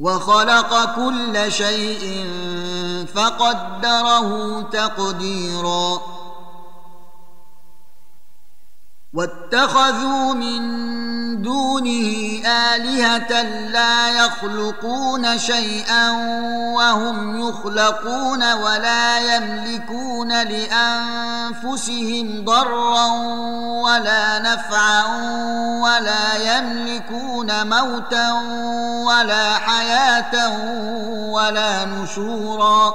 وخلق كل شيء فقدره تقديرا. واتخذوا من دونه آلهة لا يخلقون شيئا وهم يخلقون ولا يملكون لأنفسهم ضرا ولا نفعا ولا يملكون موتا ولا حياة ولا نشورا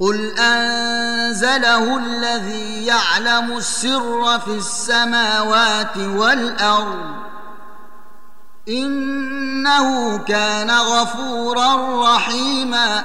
قل انزله الذي يعلم السر في السماوات والارض انه كان غفورا رحيما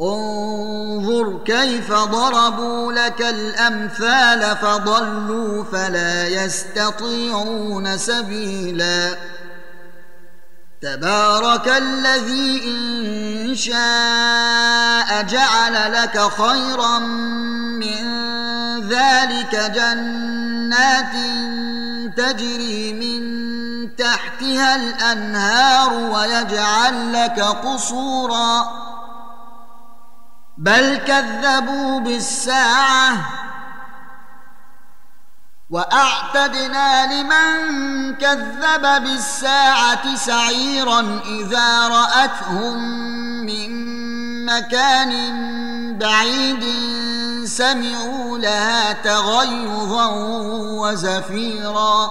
انظر كيف ضربوا لك الأمثال فضلوا فلا يستطيعون سبيلا. تبارك الذي إن شاء جعل لك خيرا من ذلك جنات تجري من تحتها الأنهار ويجعل لك قصورا. بل كذبوا بالساعة وأعتدنا لمن كذب بالساعة سعيرا إذا رأتهم من مكان بعيد سمعوا لها تغيظا وزفيرا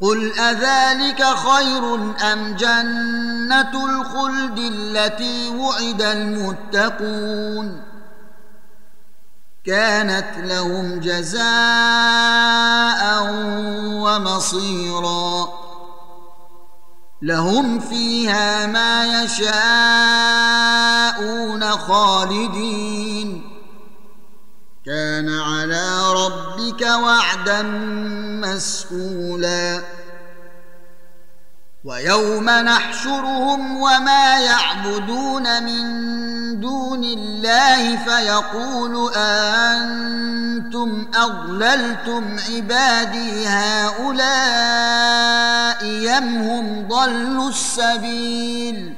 قل اذلك خير ام جنه الخلد التي وعد المتقون كانت لهم جزاء ومصيرا لهم فيها ما يشاءون خالدين كان على ربك وعدا مسئولا ويوم نحشرهم وما يعبدون من دون الله فيقول أنتم أضللتم عبادي هؤلاء يم هم ضلوا السبيل؟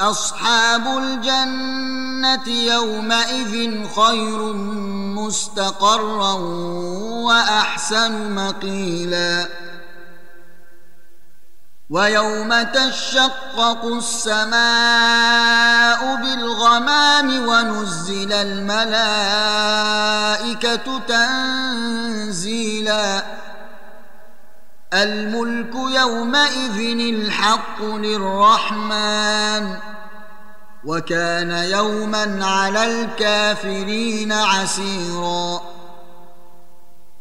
أصحاب الجنة يومئذ خير مستقرا وأحسن مقيلا. ويوم تشقق السماء بالغمام ونزل الملائكة تنزيلا. الملك يومئذ الحق للرحمن وكان يوما على الكافرين عسيرا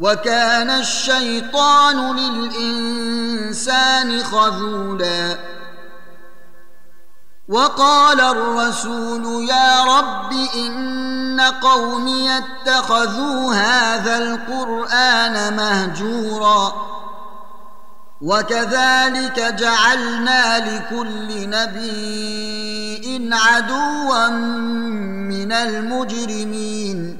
وكان الشيطان للإنسان خذولا. وقال الرسول يا رب إن قومي اتخذوا هذا القرآن مهجورا. وكذلك جعلنا لكل نبي عدوا من المجرمين.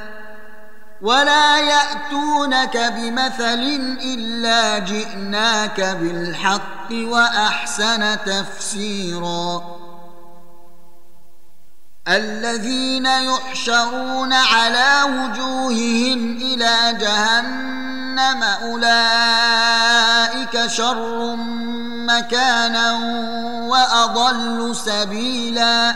ولا ياتونك بمثل الا جئناك بالحق واحسن تفسيرا. الذين يحشرون على وجوههم إلى جهنم اولئك شر مكانا واضل سبيلا.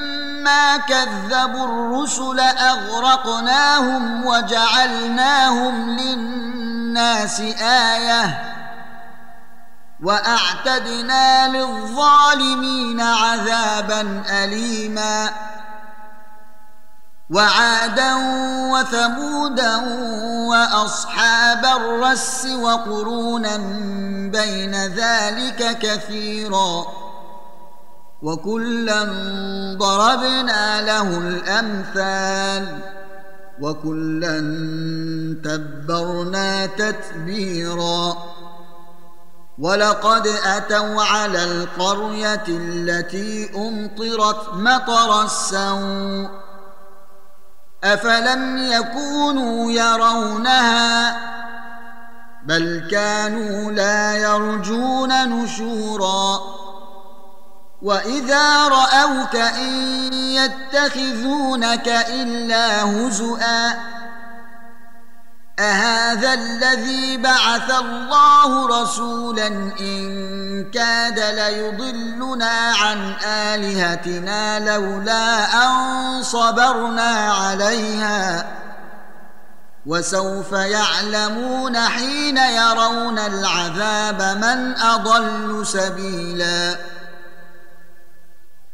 كذبوا الرسل أغرقناهم وجعلناهم للناس آية وأعتدنا للظالمين عذابا اليما وعادا وثمودا وأصحاب الرس وقرونا بين ذلك كثيرا وكلا ضربنا له الامثال وكلا تبرنا تتبيرا ولقد اتوا على القريه التي امطرت مطر السوء افلم يكونوا يرونها بل كانوا لا يرجون نشورا واذا راوك ان يتخذونك الا هزؤا أهذا الذي بعث الله رسولا إن كاد ليضلنا عن آلهتنا لولا أن صبرنا عليها وسوف يعلمون حين يرون العذاب من أضل سبيلاً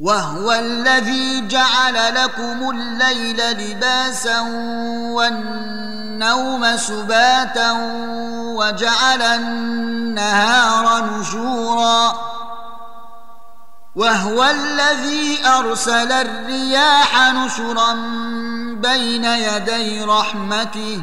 وهو الذي جعل لكم الليل لباسا والنوم سباتا وجعل النهار نشورا. وهو الذي أرسل الرياح نشرا بين يدي رحمته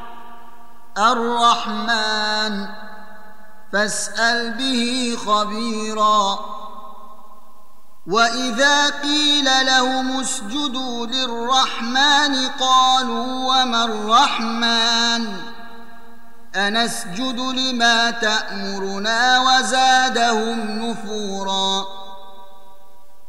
الرحمن فاسأل به خبيرا. وإذا قيل لهم اسجدوا للرحمن قالوا وما الرحمن؟ أنسجد لما تأمرنا وزادهم نفورا.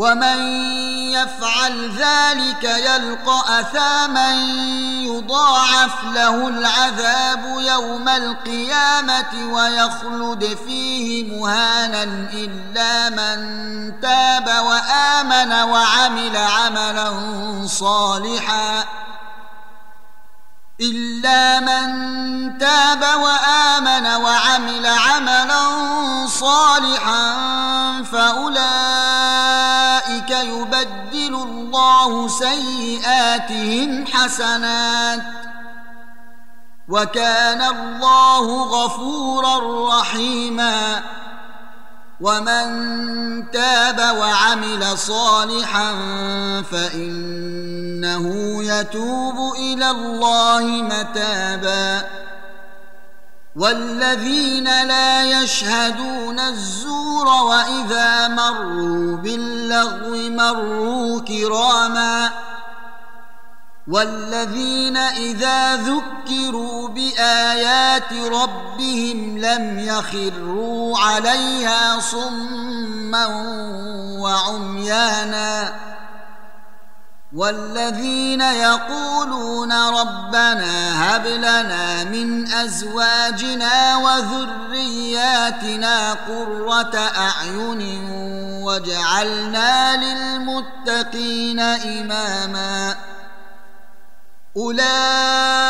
ومن يفعل ذلك يلقى اثاما يضاعف له العذاب يوم القيامه ويخلد فيه مهانا الا من تاب وامن وعمل عملا صالحا الا من تاب وامن وعمل الله سيئاتهم حسنات وكان الله غفورا رحيما ومن تاب وعمل صالحا فإنه يتوب إلى الله متابا والذين لا يشهدون الزور وإذا مروا باللغو مروا كراما والذين إذا ذكروا بآيات ربهم لم يخروا عليها صما وعميانا والذين يقولون ربنا هب لنا من أزواجنا وذرياتنا قرة أعين واجعلنا للمتقين إماما. أولئك